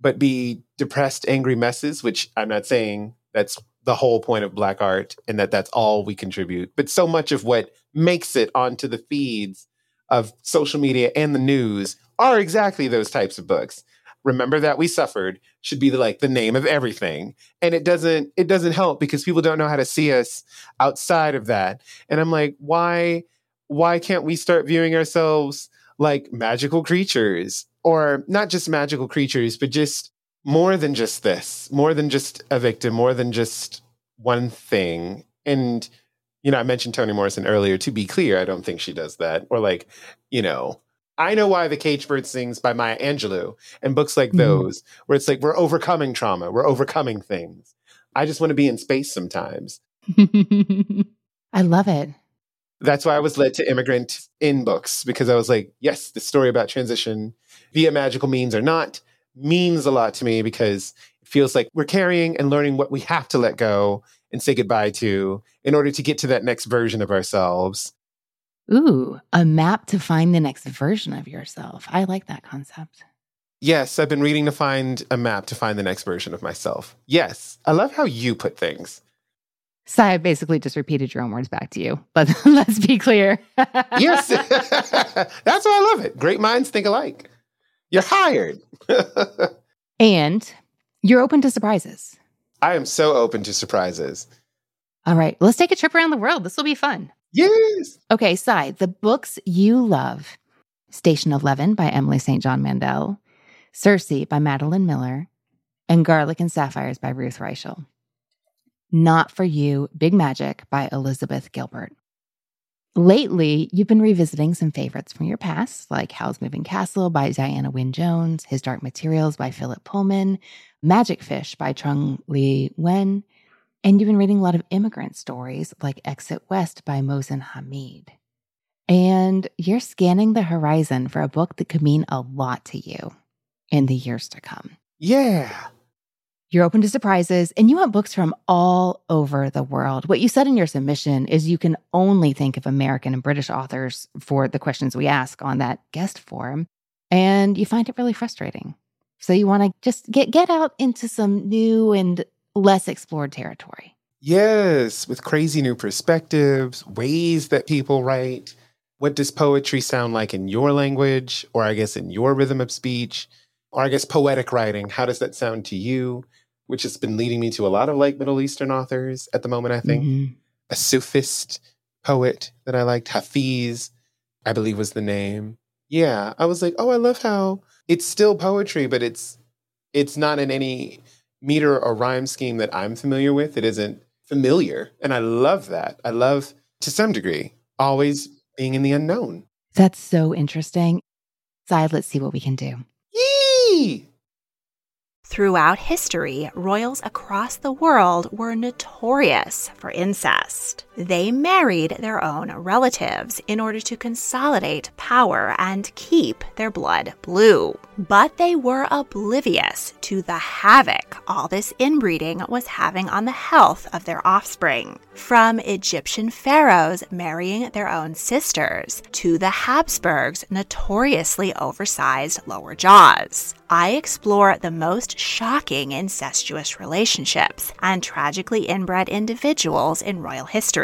but be depressed, angry messes? Which I'm not saying that's the whole point of Black art and that that's all we contribute. But so much of what makes it onto the feeds of social media and the news are exactly those types of books. Remember that we suffered should be the, like the name of everything. And it doesn't it doesn't help because people don't know how to see us outside of that. And I'm like, why why can't we start viewing ourselves like magical creatures or not just magical creatures, but just more than just this, more than just a victim, more than just one thing. And, you know, I mentioned Toni Morrison earlier. To be clear, I don't think she does that. Or like, you know, I know why the cage bird sings by Maya Angelou and books like those, mm. where it's like we're overcoming trauma, we're overcoming things. I just want to be in space sometimes. I love it that's why I was led to immigrant in books because I was like, yes, the story about transition via magical means or not means a lot to me because it feels like we're carrying and learning what we have to let go and say goodbye to in order to get to that next version of ourselves. Ooh, a map to find the next version of yourself. I like that concept. Yes, I've been reading to find a map to find the next version of myself. Yes, I love how you put things. So I basically just repeated your own words back to you, but let's be clear. yes, that's why I love it. Great minds think alike. You're hired. and you're open to surprises. I am so open to surprises. All right, let's take a trip around the world. This will be fun. Yes. Okay, Sai, the books you love Station 11 by Emily St. John Mandel, Circe by Madeline Miller, and Garlic and Sapphires by Ruth Reichl. Not for You Big Magic by Elizabeth Gilbert. Lately, you've been revisiting some favorites from your past, like Howl's Moving Castle by Diana Wynne Jones, His Dark Materials by Philip Pullman, Magic Fish by Trung Le Nguyen, and you've been reading a lot of immigrant stories like Exit West by Mohsin Hamid. And you're scanning the horizon for a book that could mean a lot to you in the years to come. Yeah. You're open to surprises and you want books from all over the world. What you said in your submission is you can only think of American and British authors for the questions we ask on that guest form. And you find it really frustrating. So you want to just get, get out into some new and less explored territory. Yes, with crazy new perspectives, ways that people write. What does poetry sound like in your language, or I guess in your rhythm of speech? Or I guess poetic writing, how does that sound to you? Which has been leading me to a lot of like Middle Eastern authors at the moment, I think. Mhm. A Sufist poet that I liked, Hafiz, I believe was the name. Yeah, I was like, oh, I love how it's still poetry, but it's it's not in any meter or rhyme scheme that I'm familiar with. It isn't familiar. And I love that. I love to some degree always being in the unknown. That's so interesting. Side, let's see what we can do. Yee! Throughout history, royals across the world were notorious for incest. They married their own relatives in order to consolidate power and keep their blood blue. But they were oblivious to the havoc all this inbreeding was having on the health of their offspring. From Egyptian pharaohs marrying their own sisters to the Habsburgs' notoriously oversized lower jaws. I explore the most shocking incestuous relationships and tragically inbred individuals in royal history.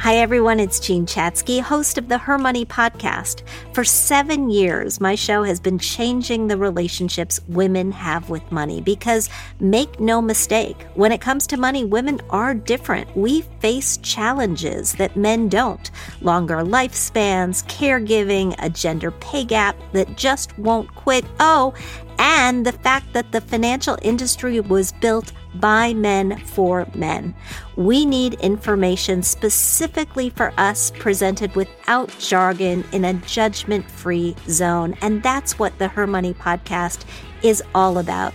Hi, everyone. It's Jean Chatzky, host of the Her Money podcast. For seven years, my show has been changing the relationships women have with money because make no mistake, when it comes to money, women are different. We face challenges that men don't longer lifespans, caregiving, a gender pay gap that just won't quit. Oh, and the fact that the financial industry was built by men for men. We need information specifically for us presented without jargon in a judgment free zone. And that's what the Her Money podcast is all about.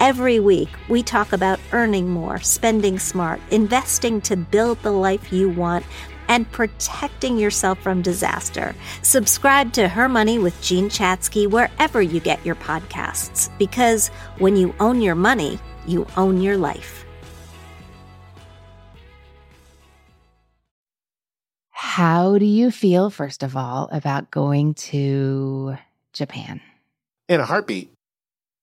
Every week, we talk about earning more, spending smart, investing to build the life you want, and protecting yourself from disaster. Subscribe to Her Money with Jean Chatzky wherever you get your podcasts, because when you own your money, you own your life. How do you feel, first of all, about going to Japan? In a heartbeat.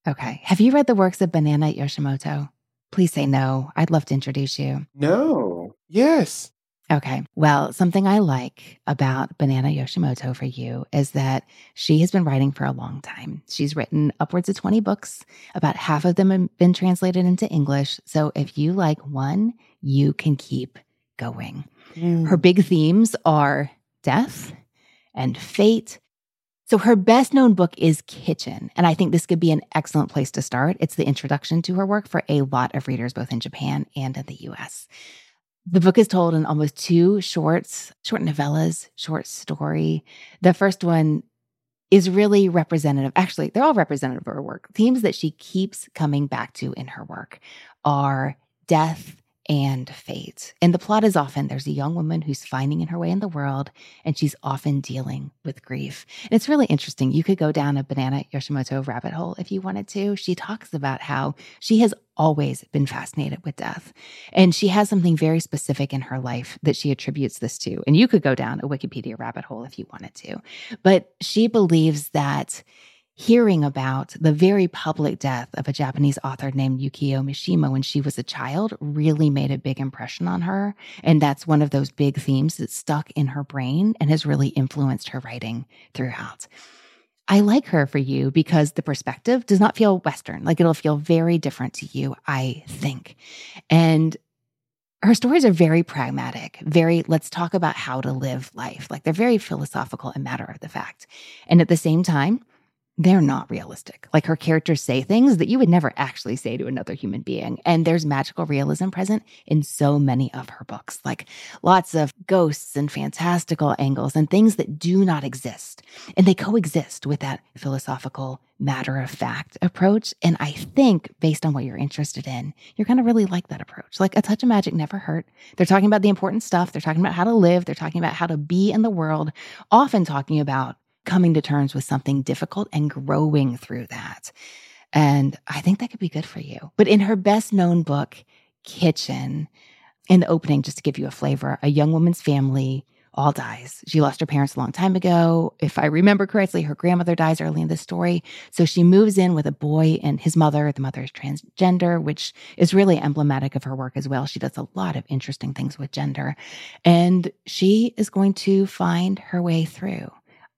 Okay. Have you read the works of Banana Yoshimoto? Please say no. I'd love to introduce you. No. Yes. Okay. Well, something I like about Banana Yoshimoto for you is that she has been writing for a long time. She's written upwards of 20 books. About half of them have been translated into English. So if you like one, you can keep going. Mm. Her big themes are death and fate. So her best known book is Kitchen. And I think this could be an excellent place to start. It's the introduction to her work for a lot of readers, both in Japan and in the US. The book is told in almost two shorts, short novellas, short story. The first one is really representative. Actually, they're all representative of her work. Themes that she keeps coming back to in her work are death and fate. And the plot is often there's a young woman who's finding her way in the world, and she's often dealing with grief. And it's really interesting. You could go down a Banana Yoshimoto rabbit hole if you wanted to. She talks about how she has always been fascinated with death. And she has something very specific in her life that she attributes this to. And you could go down a Wikipedia rabbit hole if you wanted to. But she believes that hearing about the very public death of a Japanese author named Yukio Mishima when she was a child really made a big impression on her. And that's one of those big themes that stuck in her brain and has really influenced her writing throughout. I like her for you because the perspective does not feel Western. Like it'll feel very different to you, I think. And her stories are very pragmatic, very, let's talk about how to live life. Like they're very philosophical and matter of the fact. And at the same time, they're not realistic. Like her characters say things that you would never actually say to another human being. And there's magical realism present in so many of her books, like lots of ghosts and fantastical angles and things that do not exist. And they coexist with that philosophical, matter of fact approach. And I think, based on what you're interested in, you're going to really like that approach. Like a touch of magic never hurt. They're talking about the important stuff. They're talking about how to live. They're talking about how to be in the world, often talking about coming to terms with something difficult and growing through that. And I think that could be good for you. But in her best known book, Kitchen, in the opening, just to give you a flavor, a young woman's family all dies. She lost her parents a long time ago. If I remember correctly, her grandmother dies early in the story. So she moves in with a boy and his mother. The mother is transgender, which is really emblematic of her work as well. She does a lot of interesting things with gender. And she is going to find her way through.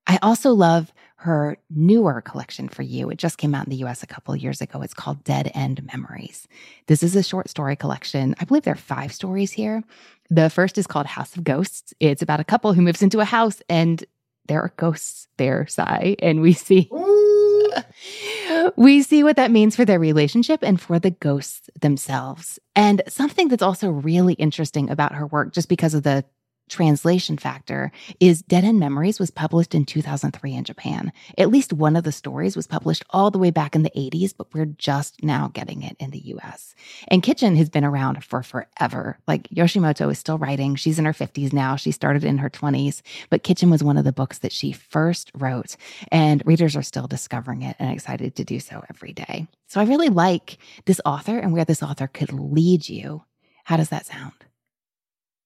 I also love her newer collection for you. It just came out in the US a couple years ago. It's called Dead End Memories. This is a short story collection. I believe there are five stories here. The first is called House of Ghosts. It's about a couple who moves into a house and there are ghosts there, Sai, and we see we see what that means for their relationship and for the ghosts themselves. And something that's also really interesting about her work, just because of the translation factor is Dead End Memories was published in 2003 in Japan. At least one of the stories was published all the way back in the 80s, but we're just now getting it in the US. And Kitchen has been around for forever. Like Yoshimoto is still writing. She's in her 50s now. She started in her 20s, but Kitchen was one of the books that she first wrote. And readers are still discovering it and excited to do so every day. So I really like this author and where this author could lead you. How does that sound?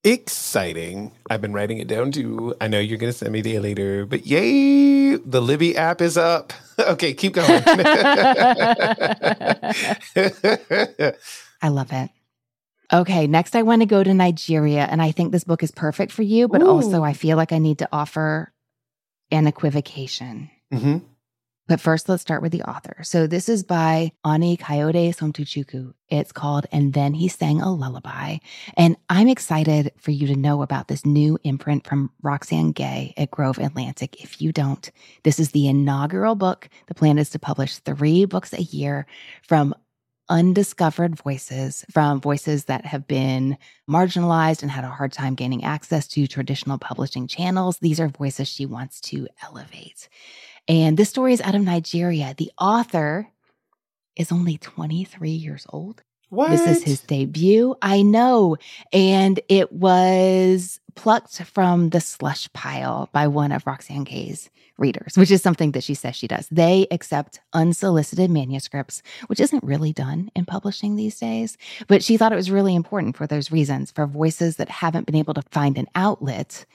Exciting. I've been writing it down too. I know you're going to send me the later, but yay, the Libby app is up. okay, keep going. I love it. Okay, next I want to go to Nigeria, and I think this book is perfect for you, but Ooh. also I feel like I need to offer an equivocation. Mm-hmm. But first, let's start with the author. So this is by Ani Kayode Somtochukwu. It's called And Then He Sang a Lullaby. And I'm excited for you to know about this new imprint from Roxane Gay at Grove Atlantic. If you don't, this is the inaugural book. The plan is to publish three books a year from undiscovered voices, from voices that have been marginalized and had a hard time gaining access to traditional publishing channels. These are voices she wants to elevate. And this story is out of Nigeria. The author is only 23 years old. What? This is his debut. I know. And it was plucked from the slush pile by one of Roxane Gay's readers, which is something that she says she does. They accept unsolicited manuscripts, which isn't really done in publishing these days. But she thought it was really important for those reasons, for voices that haven't been able to find an outlet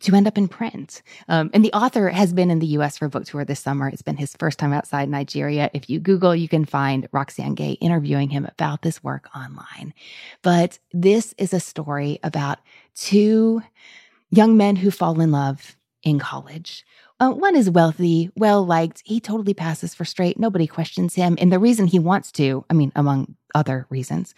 to end up in print. Um, and the author has been in the US for a book tour this summer. It's been his first time outside Nigeria. If you Google, you can find Roxane Gay interviewing him about this work online. But this is a story about two young men who fall in love in college. Uh, one is wealthy, well liked. He totally passes for straight. Nobody questions him. And the reason he wants to, I mean, among other reasons,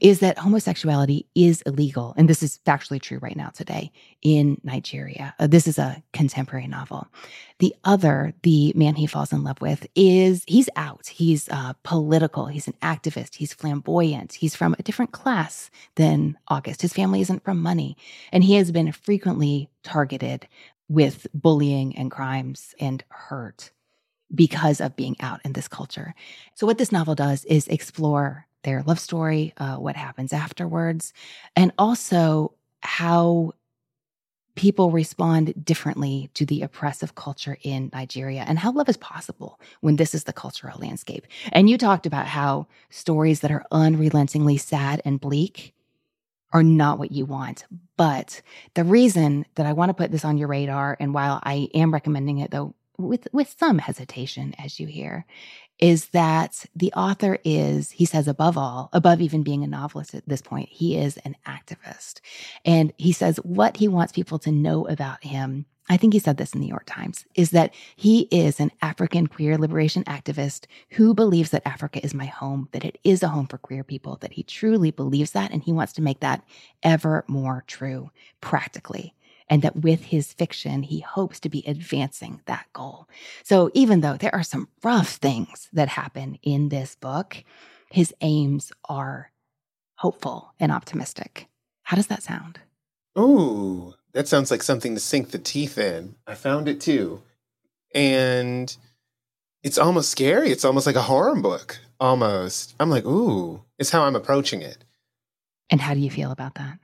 is that homosexuality is illegal. And this is factually true right now today in Nigeria. Uh, this is a contemporary novel. The other, the man he falls in love with, is he's out. He's uh, political. He's an activist. He's flamboyant. He's from a different class than August. His family isn't from money. And he has been frequently targeted with bullying and crimes and hurt because of being out in this culture. So, what this novel does is explore their love story, uh, what happens afterwards, and also how people respond differently to the oppressive culture in Nigeria and how love is possible when this is the cultural landscape. And you talked about how stories that are unrelentingly sad and bleak are not what you want. But the reason that I want to put this on your radar, and while I am recommending it though, with, with some hesitation, as you hear, is that the author is, he says, above all, above even being a novelist at this point, he is an activist. And he says what he wants people to know about him I think he said this in the New York Times, is that he is an African queer liberation activist who believes that Africa is my home, that it is a home for queer people, that he truly believes that, and he wants to make that ever more true practically. And that with his fiction, he hopes to be advancing that goal. So even though there are some rough things that happen in this book, his aims are hopeful and optimistic. How does that sound? Ooh, that sounds like something to sink the teeth in. I found it too. And it's almost scary. It's almost like a horror book, almost. I'm like, ooh, it's how I'm approaching it. And how do you feel about that?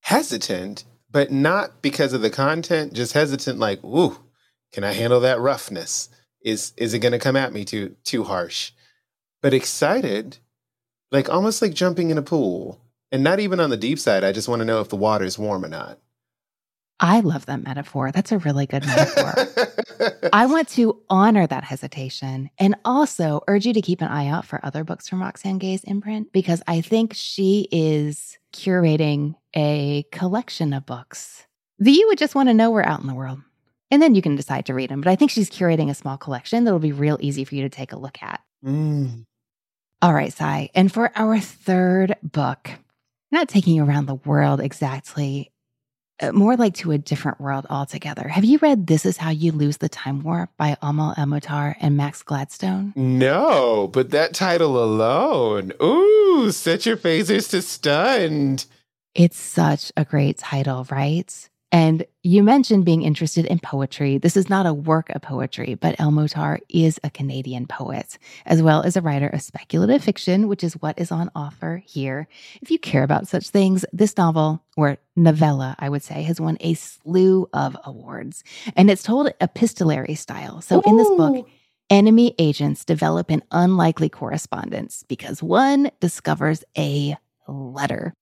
Hesitant, but not because of the content, just hesitant, like, ooh, can I handle that roughness? Is is it gonna come at me too too harsh? But excited, like almost like jumping in a pool. And not even on the deep side. I just want to know if the water is warm or not. I love that metaphor. That's a really good metaphor. I want to honor that hesitation and also urge you to keep an eye out for other books from Roxane Gay's imprint because I think she is curating a collection of books that you would just want to know were out in the world. And then you can decide to read them. But I think she's curating a small collection that'll be real easy for you to take a look at. Mm. All right, Sai. And for our third book, not taking you around the world exactly, Uh, more like to a different world altogether. Have you read This Is How You Lose the Time War by Amal El-Mohtar and Max Gladstone? No, but that title alone. Ooh, set your phasers to stunned. It's such a great title, right? And you mentioned being interested in poetry. This is not a work of poetry, but El-Mohtar is a Canadian poet, as well as a writer of speculative fiction, which is what is on offer here. If you care about such things, this novel, or novella, I would say, has won a slew of awards. And it's told epistolary style. So in this book, enemy agents develop an unlikely correspondence because one discovers a letter.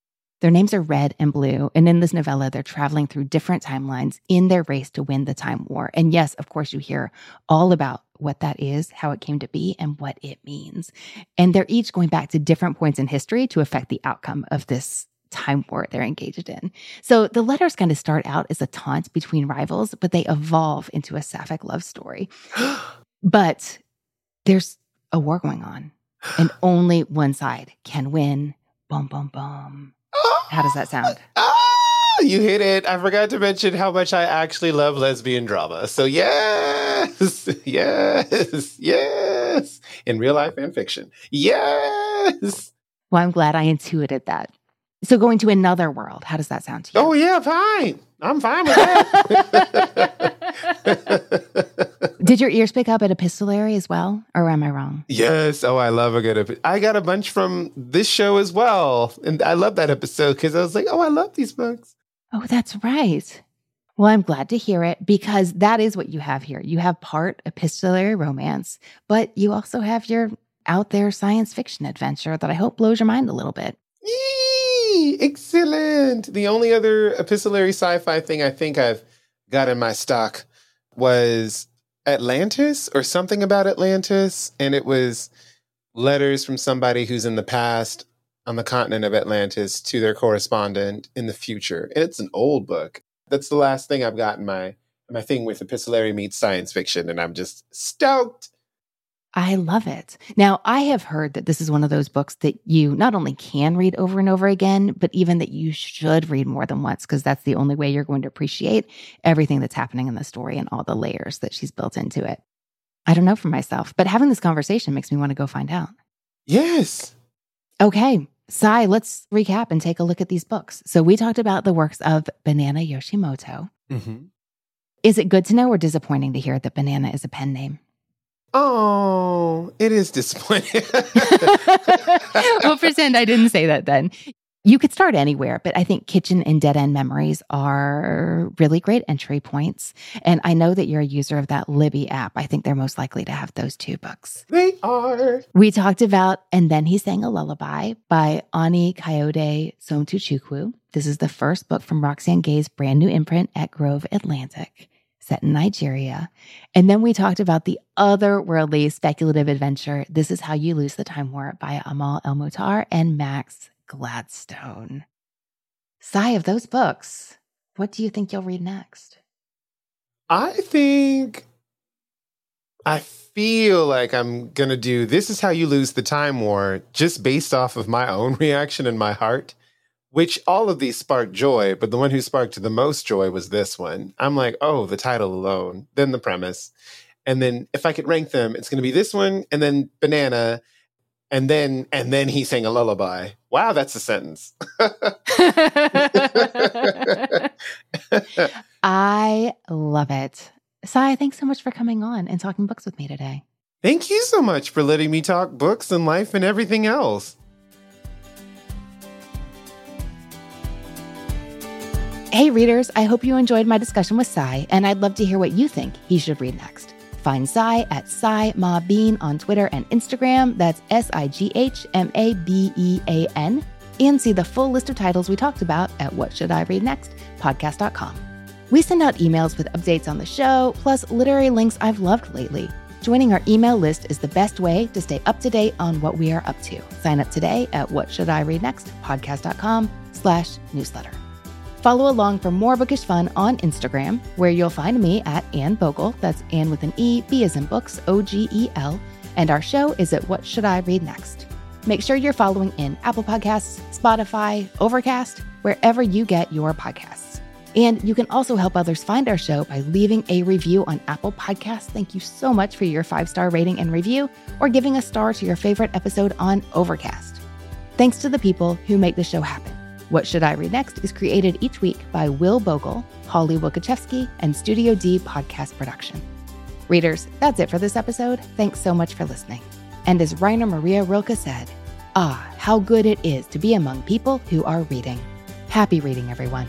Their names are red and blue. And in this novella, they're traveling through different timelines in their race to win the time war. And yes, of course, you hear all about what that is, how it came to be, and what it means. And they're each going back to different points in history to affect the outcome of this time war they're engaged in. So the letters kind of start out as a taunt between rivals, but they evolve into a sapphic love story. but there's a war going on, and only one side can win. Boom, boom, boom. How does that sound? Ah, you hit it. I forgot to mention how much I actually love lesbian drama. So, yes, yes, yes. In real life and fiction. Yes. Well, I'm glad I intuited that. So, going to another world, how does that sound to you? Oh, yeah, fine. I'm fine with that. Did your ears pick up at epistolary as well, or am I wrong? Yes. Oh, I love a good. Epi- I got a bunch from this show as well, and I love that episode because I was like, "Oh, I love these books." Oh, that's right. Well, I'm glad to hear it because that is what you have here. You have part epistolary romance, but you also have your out there science fiction adventure that I hope blows your mind a little bit. Yee! Excellent. The only other epistolary sci-fi thing I think I've got in my stock was Atlantis or something about Atlantis, and it was letters from somebody who's in the past on the continent of Atlantis to their correspondent in the future. And it's an old book. That's the last thing I've got in my my thing with epistolary meets science fiction, and I'm just stoked. I love it. Now, I have heard that this is one of those books that you not only can read over and over again, but even that you should read more than once, because that's the only way you're going to appreciate everything that's happening in the story and all the layers that she's built into it. I don't know for myself, but having this conversation makes me want to go find out. Yes. Okay. Sai, let's recap and take a look at these books. So, we talked about the works of Banana Yoshimoto. Mm-hmm. Is it good to know or disappointing to hear that Banana is a pen name? Oh, it is disappointing. we'll pretend I didn't say that then. You could start anywhere, but I think Kitchen and Dead End Memories are really great entry points. And I know that you're a user of that Libby app. I think they're most likely to have those two books. they are. We talked about And Then He Sang a Lullaby by Ani Kayode Somtochukwu. This is the first book from Roxane Gay's brand new imprint at Grove Atlantic, set in Nigeria. And then we talked about the otherworldly speculative adventure, This Is How You Lose the Time War by Amal El-Mohtar and Max Gladstone. Sai of those books. What do you think you'll read next? I think I feel like I'm going to do This is How You Lose the Time War just based off of my own reaction in my heart which all of these sparked joy, but the one who sparked the most joy was this one. I'm like, oh, the title alone, then the premise. And then if I could rank them, it's going to be this one and then Banana and then and then he sang a lullaby. Wow, that's a sentence. I love it. Sai, thanks so much for coming on and talking books with me today. Thank you so much for letting me talk books and life and everything else. Hey, readers, I hope you enjoyed my discussion with Sai, and I'd love to hear what you think he should read next. Find Sai at Sai Ma Bean on Twitter and Instagram. That's S I G H M A B E A N. And see the full list of titles we talked about at What Should I Read Next podcast.com. We send out emails with updates on the show, plus literary links I've loved lately. Joining our email list is the best way to stay up to date on what we are up to. Sign up today at What Should I Read Next podcast.com slash newsletter. Follow along for more bookish fun on Instagram, where you'll find me at Anne Bogel. That's Anne with an E, B as in books, O G E L. And our show is at What Should I Read Next? Make sure you're following in Apple Podcasts, Spotify, Overcast, wherever you get your podcasts. And you can also help others find our show by leaving a review on Apple Podcasts. Thank you so much for your five star rating and review, or giving a star to your favorite episode on Overcast. Thanks to the people who make the show happen. What Should I Read Next is created each week by Will Bogel, Holly Wielkoszewski, and Studio D Podcast Production. Readers, that's it for this episode. Thanks so much for listening. And as Rainer Maria Rilke said, ah, how good it is to be among people who are reading. Happy reading, everyone.